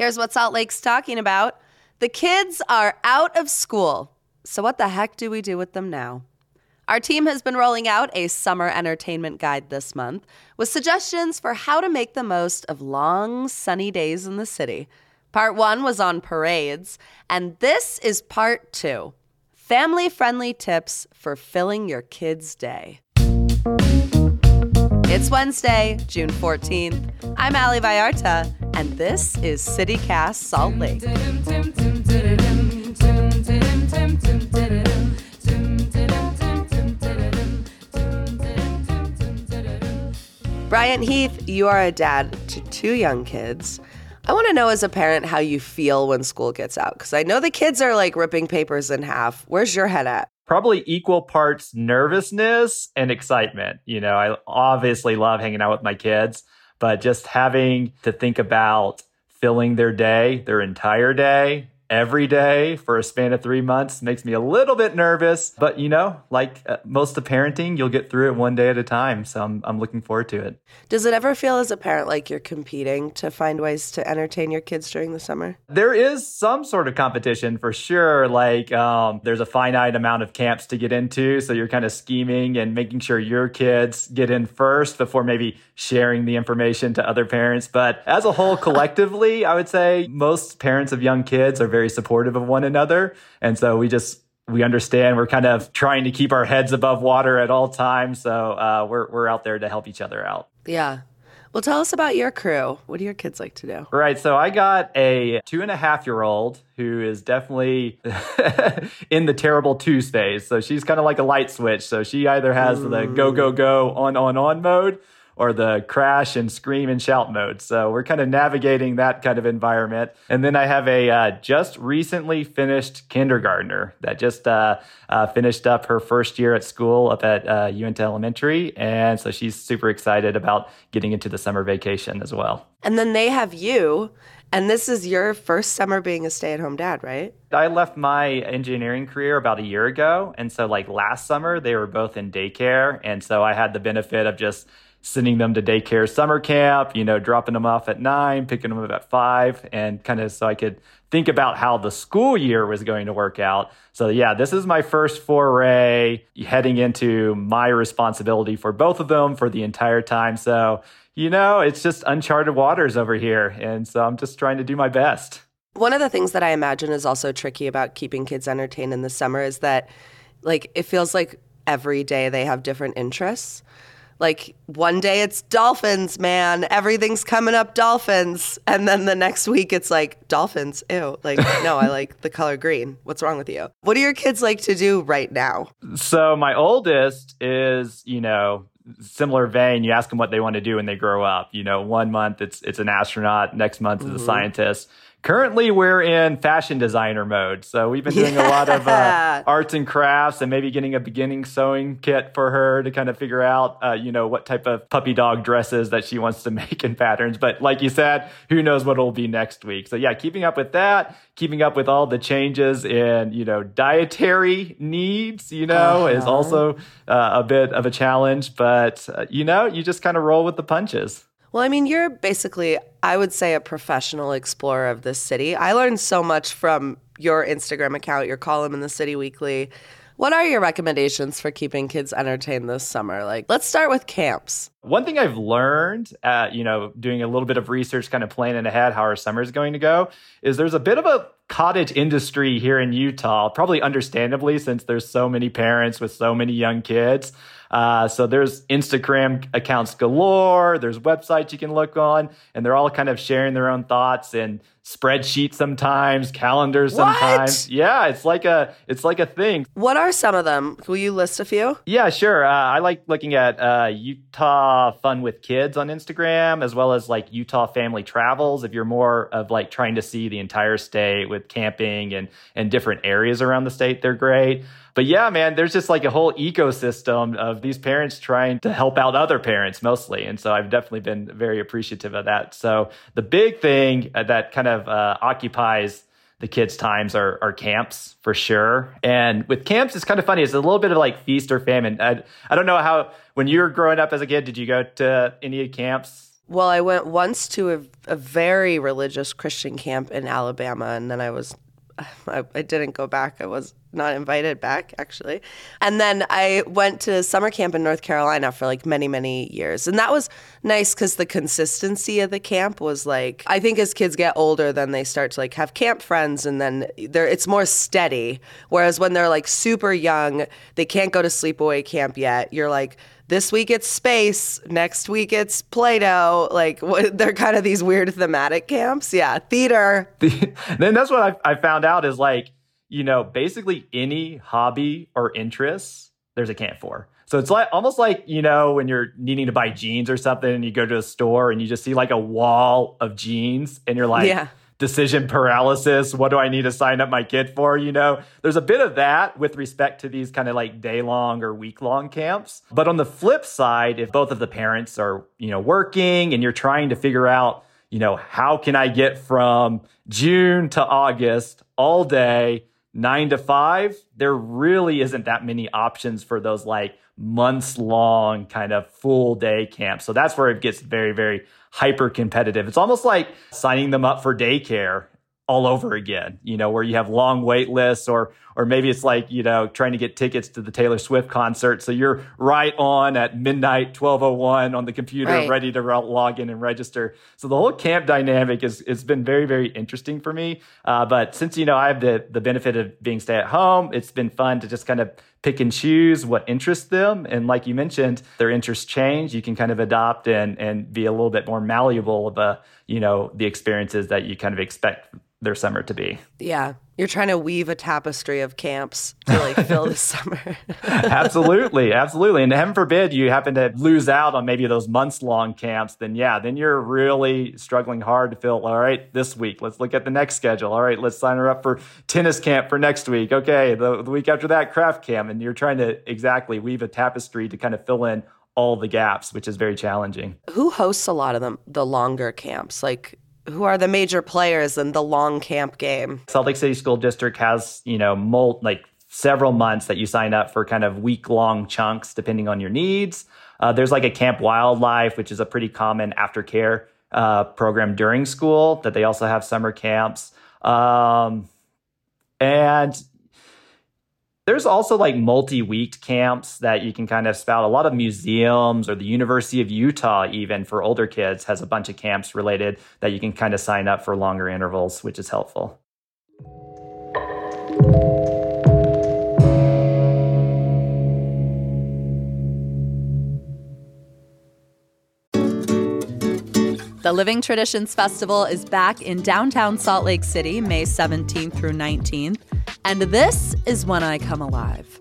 Here's what Salt Lake's talking about the kids are out of school. So, what the heck do we do with them now? Our team has been rolling out a summer entertainment guide this month with suggestions for how to make the most of long, sunny days in the city. Part one was on parades, and this is part two family friendly tips for filling your kids' day. It's Wednesday, June 14th. I'm Ali Vallarta, and this is CityCast Salt Lake. Bryant Heath, you are a dad to two young kids. I want to know as a parent how you feel when school gets out because I know the kids are like ripping papers in half. Where's your head at? Probably equal parts nervousness and excitement. You know, I obviously love hanging out with my kids, but just having to think about filling their day, their entire day, every day for a span of three months makes me a little bit nervous. But you know, like uh, most of parenting, you'll get through it one day at a time. So I'm, I'm looking forward to it. Does it ever feel as a parent like you're competing to find ways to entertain your kids during the summer? There is some sort of competition for sure. Like um, there's a finite amount of camps to get into. So you're kind of scheming and making sure your kids get in first before maybe sharing the information to other parents. But as a whole, collectively, I would say most parents of young kids are very very supportive of one another. And so we just we understand we're kind of trying to keep our heads above water at all times. So uh, we're we're out there to help each other out. Yeah. Well, tell us about your crew. What do your kids like to do? Right. So I got a two and a half year old who is definitely in the terrible twos phase. So she's kind of like a light switch. So she either has mm. the go, go, go, on, on, on mode or the crash and scream and shout mode. So we're kind of navigating that kind of environment. And then I have a uh, just recently finished kindergartner that just uh, uh, finished up her first year at school up at uh, Uinta Elementary. And so she's super excited about getting into the summer vacation as well. And then they have you. And this is your first summer being a stay at home dad, right? I left my engineering career about a year ago. And so, like last summer, they were both in daycare. And so I had the benefit of just sending them to daycare summer camp, you know, dropping them off at nine, picking them up at five, and kind of so I could think about how the school year was going to work out. So, yeah, this is my first foray heading into my responsibility for both of them for the entire time. So, you know, it's just uncharted waters over here. And so I'm just trying to do my best. One of the things that I imagine is also tricky about keeping kids entertained in the summer is that, like, it feels like every day they have different interests. Like one day it's dolphins, man. Everything's coming up dolphins. And then the next week it's like dolphins. Ew. Like, no, I like the color green. What's wrong with you? What do your kids like to do right now? So my oldest is, you know, similar vein. You ask them what they want to do when they grow up. You know, one month it's it's an astronaut, next month mm-hmm. it's a scientist Currently, we're in fashion designer mode. So we've been doing yeah. a lot of uh, arts and crafts and maybe getting a beginning sewing kit for her to kind of figure out, uh, you know, what type of puppy dog dresses that she wants to make in patterns. But like you said, who knows what it'll be next week. So yeah, keeping up with that, keeping up with all the changes in, you know, dietary needs, you know, uh-huh. is also uh, a bit of a challenge. But, uh, you know, you just kind of roll with the punches. Well, I mean, you're basically, I would say, a professional explorer of this city. I learned so much from your Instagram account, your column in the City Weekly. What are your recommendations for keeping kids entertained this summer? Like, let's start with camps. One thing I've learned, uh, you know, doing a little bit of research, kind of planning ahead how our summer is going to go, is there's a bit of a cottage industry here in Utah, probably understandably, since there's so many parents with so many young kids. Uh, so there's Instagram accounts galore. There's websites you can look on, and they're all kind of sharing their own thoughts and spreadsheet sometimes, calendars sometimes. What? Yeah, it's like a it's like a thing. What are some of them? Will you list a few? Yeah, sure. Uh, I like looking at uh, Utah Fun with Kids on Instagram, as well as like Utah Family Travels. If you're more of like trying to see the entire state with camping and and different areas around the state, they're great but yeah, man, there's just like a whole ecosystem of these parents trying to help out other parents mostly. And so I've definitely been very appreciative of that. So the big thing that kind of uh, occupies the kids' times are, are camps for sure. And with camps, it's kind of funny. It's a little bit of like feast or famine. I, I don't know how, when you were growing up as a kid, did you go to any camps? Well, I went once to a, a very religious Christian camp in Alabama, and then I was I, I, didn't go back. I was not invited back, actually. And then I went to summer camp in North Carolina for like many, many years. And that was nice because the consistency of the camp was like, I think as kids get older, then they start to like have camp friends and then they're, it's more steady. Whereas when they're like super young, they can't go to sleepaway camp yet. You're like, this week it's space, next week it's Play-Doh. Like what, they're kind of these weird thematic camps. Yeah, theater. then that's what I, I found out is like, you know, basically any hobby or interest, there's a camp for. So it's like almost like, you know, when you're needing to buy jeans or something and you go to a store and you just see like a wall of jeans and you're like, yeah decision paralysis. What do I need to sign up my kid for? You know, there's a bit of that with respect to these kind of like day long or week long camps. But on the flip side, if both of the parents are, you know, working and you're trying to figure out, you know, how can I get from June to August all day, nine to five, there really isn't that many options for those like months long kind of full day camps. So that's where it gets very, very hyper competitive. It's almost like signing them up for daycare all over again, you know, where you have long wait lists or or maybe it's like, you know, trying to get tickets to the Taylor Swift concert. So you're right on at midnight 1201 on the computer right. ready to log in and register. So the whole camp dynamic is it's been very very interesting for me. Uh, but since you know I have the the benefit of being stay at home, it's been fun to just kind of pick and choose what interests them. And like you mentioned, their interests change. You can kind of adopt and and be a little bit more malleable of a, you know, the experiences that you kind of expect their summer to be. Yeah. You're trying to weave a tapestry of camps to like fill the summer. absolutely. Absolutely. And heaven forbid you happen to lose out on maybe those months long camps, then yeah, then you're really struggling hard to fill, all right, this week, let's look at the next schedule. All right, let's sign her up for tennis camp for next week. Okay, the, the week after that, craft camp. And you're trying to exactly weave a tapestry to kind of fill in all the gaps, which is very challenging. Who hosts a lot of them, the longer camps? Like who are the major players in the long camp game? Salt Lake City School District has, you know, mul- like several months that you sign up for kind of week long chunks depending on your needs. Uh, there's like a Camp Wildlife, which is a pretty common aftercare uh, program during school that they also have summer camps. Um, and there's also like multi-week camps that you can kind of spout. A lot of museums or the University of Utah, even for older kids, has a bunch of camps related that you can kind of sign up for longer intervals, which is helpful. The Living Traditions Festival is back in downtown Salt Lake City, May 17th through 19th. And this is when I come alive.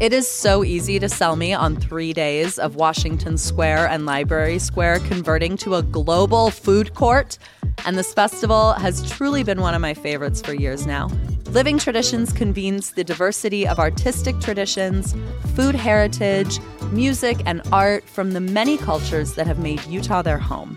It is so easy to sell me on three days of Washington Square and Library Square converting to a global food court. And this festival has truly been one of my favorites for years now. Living Traditions convenes the diversity of artistic traditions, food heritage, music, and art from the many cultures that have made Utah their home.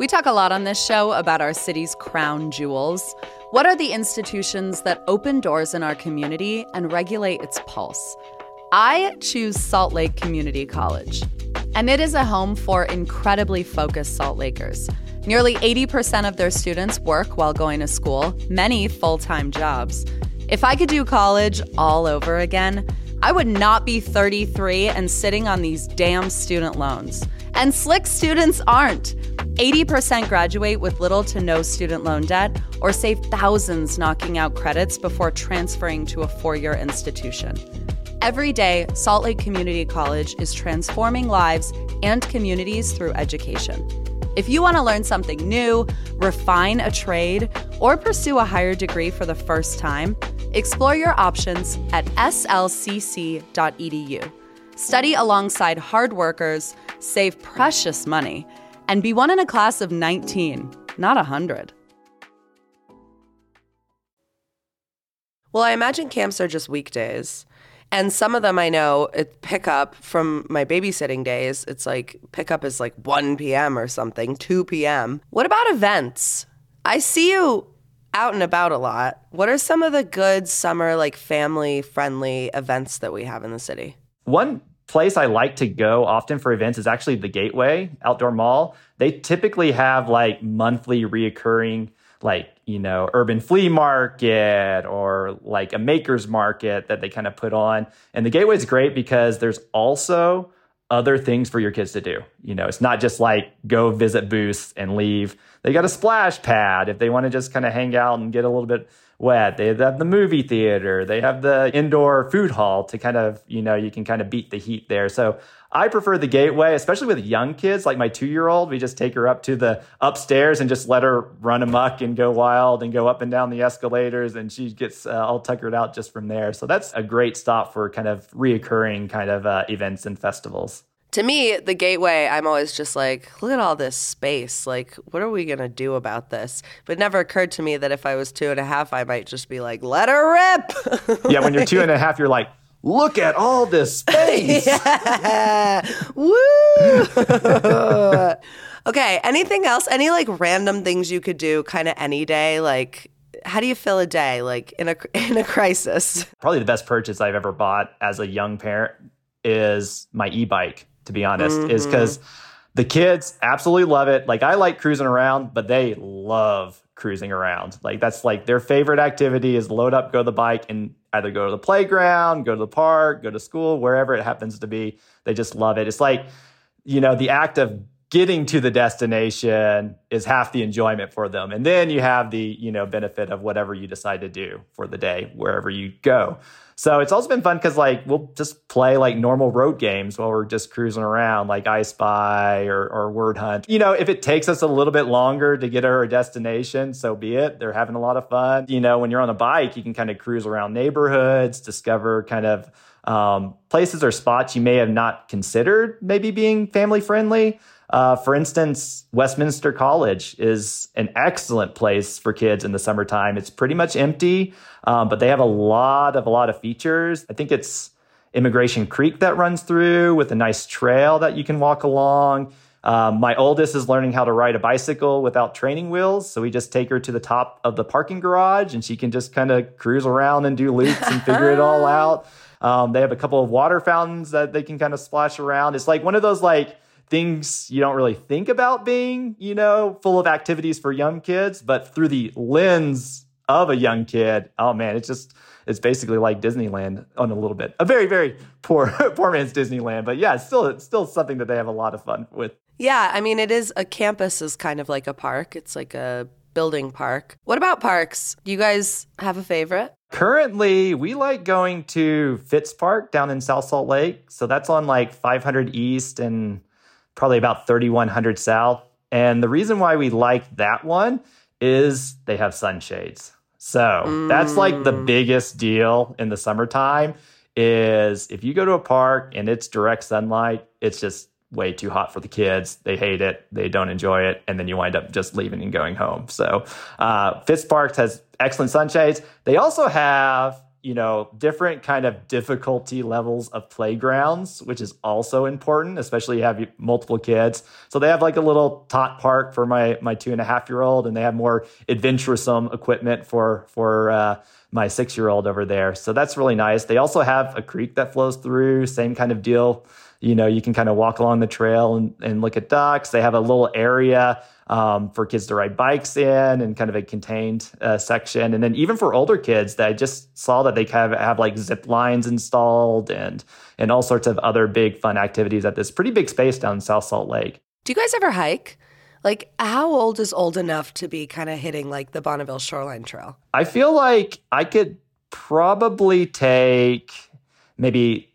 We talk a lot on this show about our city's crown jewels. What are the institutions that open doors in our community and regulate its pulse? I choose Salt Lake Community College. and it is a home for incredibly focused Salt Lakers. Nearly 80% of their students work while going to school, many full time jobs. If I could do college all over again, I would not be 33 and sitting on these damn student loans. And slick students aren't. 80% graduate with little to no student loan debt or save thousands knocking out credits before transferring to a four year institution. Every day, Salt Lake Community College is transforming lives and communities through education. If you want to learn something new, refine a trade, or pursue a higher degree for the first time, explore your options at slcc.edu. Study alongside hard workers, save precious money, and be one in a class of 19, not 100. Well, I imagine camps are just weekdays. And some of them I know it pick up from my babysitting days. It's like pickup is like 1 p.m. or something, 2 p.m. What about events? I see you out and about a lot. What are some of the good summer, like family friendly events that we have in the city? One place I like to go often for events is actually the Gateway Outdoor Mall. They typically have like monthly reoccurring like you know urban flea market or like a makers market that they kind of put on and the gateway is great because there's also other things for your kids to do. You know it's not just like go visit booths and leave. They got a splash pad if they want to just kind of hang out and get a little bit wet. They have the movie theater. They have the indoor food hall to kind of you know you can kind of beat the heat there. So I prefer the gateway, especially with young kids like my two year old. We just take her up to the upstairs and just let her run amok and go wild and go up and down the escalators, and she gets uh, all tuckered out just from there. So that's a great stop for kind of reoccurring kind of uh, events and festivals. To me, the gateway, I'm always just like, look at all this space. Like, what are we going to do about this? But it never occurred to me that if I was two and a half, I might just be like, let her rip. yeah, when you're two and a half, you're like, look at all this space. yeah. Woo! okay, anything else? Any like random things you could do kind of any day? Like, how do you fill a day like in a in a crisis? Probably the best purchase I've ever bought as a young parent is my e-bike, to be honest, mm-hmm. is because the kids absolutely love it. Like I like cruising around, but they love cruising around. Like that's like their favorite activity is load up, go the bike, and either go to the playground, go to the park, go to school, wherever it happens to be. They just love it. It's like, you know, the act of getting to the destination is half the enjoyment for them. And then you have the, you know, benefit of whatever you decide to do for the day, wherever you go. So it's also been fun because like we'll just play like normal road games while we're just cruising around, like I Spy or, or Word Hunt. You know, if it takes us a little bit longer to get to our destination, so be it. They're having a lot of fun. You know, when you're on a bike, you can kind of cruise around neighborhoods, discover kind of um, places or spots you may have not considered maybe being family friendly. Uh, for instance, Westminster College is an excellent place for kids in the summertime. It's pretty much empty, um, but they have a lot of a lot of features. I think it's Emigration Creek that runs through with a nice trail that you can walk along. Um, my oldest is learning how to ride a bicycle without training wheels. So we just take her to the top of the parking garage and she can just kind of cruise around and do loops and figure it all out. Um, they have a couple of water fountains that they can kind of splash around. It's like one of those like things you don't really think about being, you know, full of activities for young kids, but through the lens of a young kid, oh man, it's just it's basically like Disneyland on a little bit. A very very poor poor man's Disneyland, but yeah, it's still it's still something that they have a lot of fun with. Yeah, I mean it is a campus is kind of like a park. It's like a building park. What about parks? Do you guys have a favorite? Currently, we like going to Fitts Park down in South Salt Lake. So that's on like 500 East and probably about 3100 south. And the reason why we like that one is they have sunshades. So mm. that's like the mm. biggest deal in the summertime is if you go to a park and it's direct sunlight, it's just way too hot for the kids. They hate it. They don't enjoy it. And then you wind up just leaving and going home. So uh, Fitts Parks has excellent sunshades. They also have you know, different kind of difficulty levels of playgrounds, which is also important, especially you have multiple kids. So they have like a little tot park for my my two and a half year old, and they have more adventuresome equipment for for uh, my six year old over there. So that's really nice. They also have a creek that flows through, same kind of deal You know, you can kind of walk along the trail and, and look at ducks. They have a little area um, for kids to ride bikes in and kind of a contained uh, section. And then even for older kids, that I just saw that they kind of have like zip lines installed and and all sorts of other big fun activities at this pretty big space down in South Salt Lake. Do you guys ever hike? Like, how old is old enough to be kind of hitting like the Bonneville Shoreline Trail? I feel like I could probably take maybe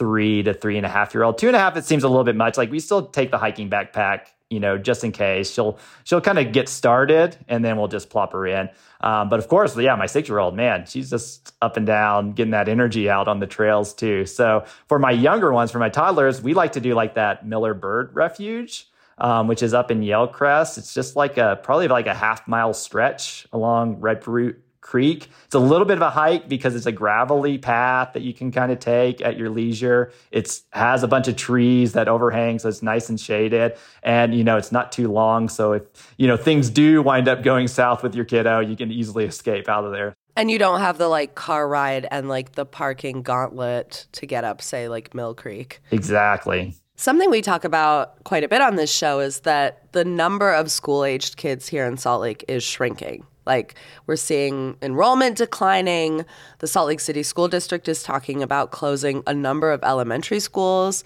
three to three and a half year old. Two and a half, it seems a little bit much. Like we still take the hiking backpack you know, just in case. She'll she'll kind of get started, and then we'll just plop her in. Um, but of course, yeah, my six year old man, she's just up and down, getting that energy out on the trails too. So for my younger ones, for my toddlers, we like to do like that Miller Bird Refuge. Um, which is up in Yale Crest. It's just like a probably like a half mile stretch along Red Butte Creek. It's a little bit of a hike because it's a gravelly path that you can kind of take at your leisure. It has a bunch of trees that overhang, so it's nice and shaded. And, you know, it's not too long. So if, you know, things do wind up going south with your kiddo, you can easily escape out of there. And you don't have the like car ride and like the parking gauntlet to get up, say, like Mill Creek. Exactly. Something we talk about quite a bit on this show is that the number of school aged kids here in Salt Lake is shrinking. Like we're seeing enrollment declining. The Salt Lake City School District is talking about closing a number of elementary schools.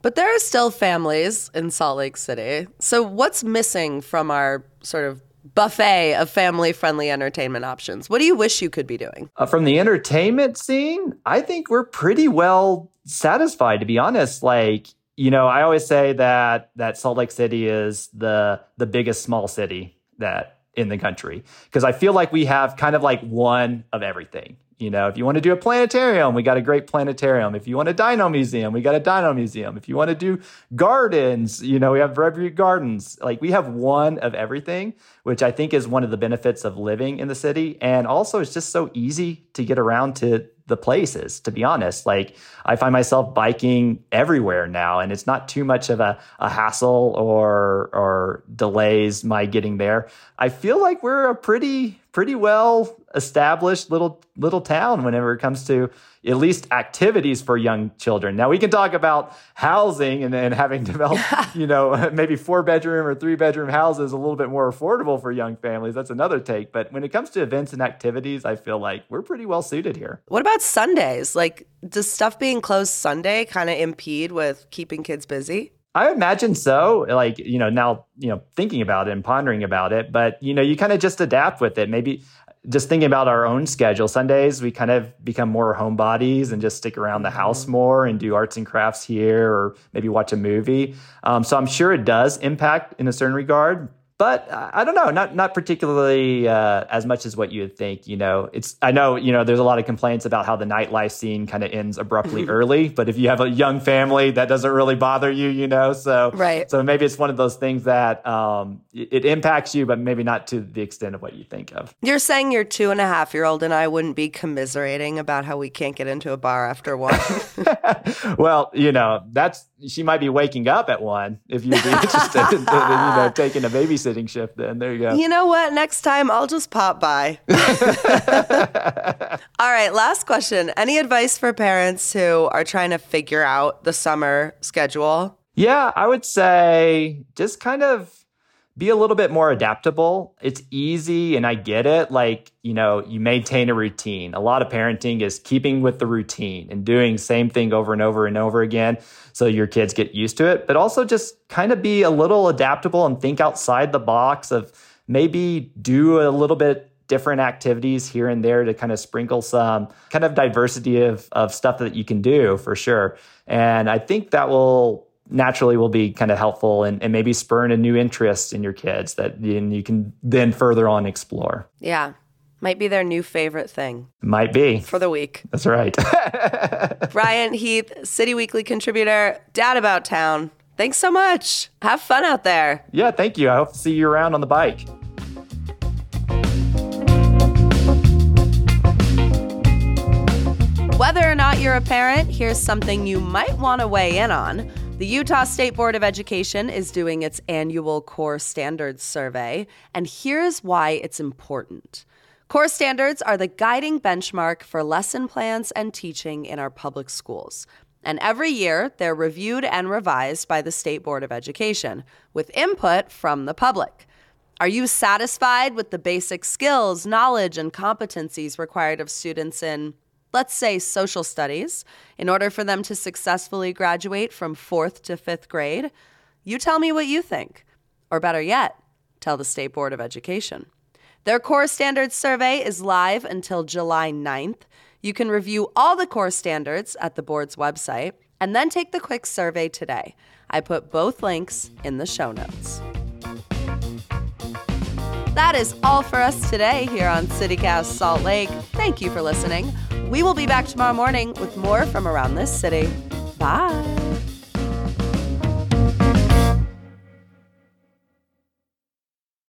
But there are still families in Salt Lake City. So what's missing from our sort of buffet of family friendly entertainment options? What do you wish you could be doing? Uh, from the entertainment scene, I think we're pretty well satisfied to be honest. Like, you know, I always say that that Salt Lake City is the the biggest small city that in the country because I feel like we have kind of like one of everything. You know, if you want to do a planetarium, we got a great planetarium. If you want a dino museum, we got a dino museum. If you want to do gardens, you know, we have Root Gardens. Like we have one of everything, which I think is one of the benefits of living in the city. And also it's just so easy to get around to the places to be honest like i find myself biking everywhere now and it's not too much of a, a hassle or or delays my getting there i feel like we're a pretty pretty well established little little town whenever it comes to at least activities for young children. Now we can talk about housing and, and having developed, you know, maybe four bedroom or three bedroom houses a little bit more affordable for young families. That's another take. But when it comes to events and activities, I feel like we're pretty well suited here. What about Sundays? Like, does stuff being closed Sunday kind of impede with keeping kids busy? I imagine so. Like, you know, now, you know, thinking about it and pondering about it, but, you know, you kind of just adapt with it. Maybe just thinking about our own schedule, Sundays, we kind of become more homebodies and just stick around the house mm-hmm. more and do arts and crafts here or maybe watch a movie. Um, so I'm sure it does impact in a certain regard but I don't know, not not particularly uh, as much as what you would think. You know, it's I know you know there's a lot of complaints about how the nightlife scene kind of ends abruptly early, but if you have a young family, that doesn't really bother you. You know, so right. So maybe it's one of those things that um, it, it impacts you, but maybe not to the extent of what you think of. You're saying your two and a half year old and I wouldn't be commiserating about how we can't get into a bar after one. well, you know, that's she might be waking up at one if you'd be interested in, in, you know taking a babysitting shift. Then there you go. You know what? Next time I'll just pop by. All right, last question. Any advice for parents who are trying to figure out the summer schedule? Yeah, I would say just kind of be a little bit more adaptable. It's easy and I get it. Like, you know, you maintain a routine. A lot of parenting is keeping with the routine and doing same thing over and over and over again so your kids get used to it, but also just kind of be a little adaptable and think outside the box of maybe do a little bit different activities here and there to kind of sprinkle some kind of diversity of, of stuff that you can do for sure. And I think that will naturally will be kind of helpful and, and maybe spurn a new interest in your kids that you can then further on explore. Yeah. Might be their new favorite thing. Might be. For the week. That's right. Bryant Heath, City Weekly contributor, dad about town. Thanks so much. Have fun out there. Yeah, thank you. I hope to see you around on the bike. Whether or not you're a parent, here's something you might want to weigh in on. The Utah State Board of Education is doing its annual core standards survey, and here's why it's important. Core standards are the guiding benchmark for lesson plans and teaching in our public schools. And every year, they're reviewed and revised by the State Board of Education with input from the public. Are you satisfied with the basic skills, knowledge, and competencies required of students in, let's say, social studies in order for them to successfully graduate from fourth to fifth grade? You tell me what you think. Or better yet, tell the State Board of Education. Their core standards survey is live until July 9th. You can review all the core standards at the board's website and then take the quick survey today. I put both links in the show notes. That is all for us today here on CityCast Salt Lake. Thank you for listening. We will be back tomorrow morning with more from around this city. Bye.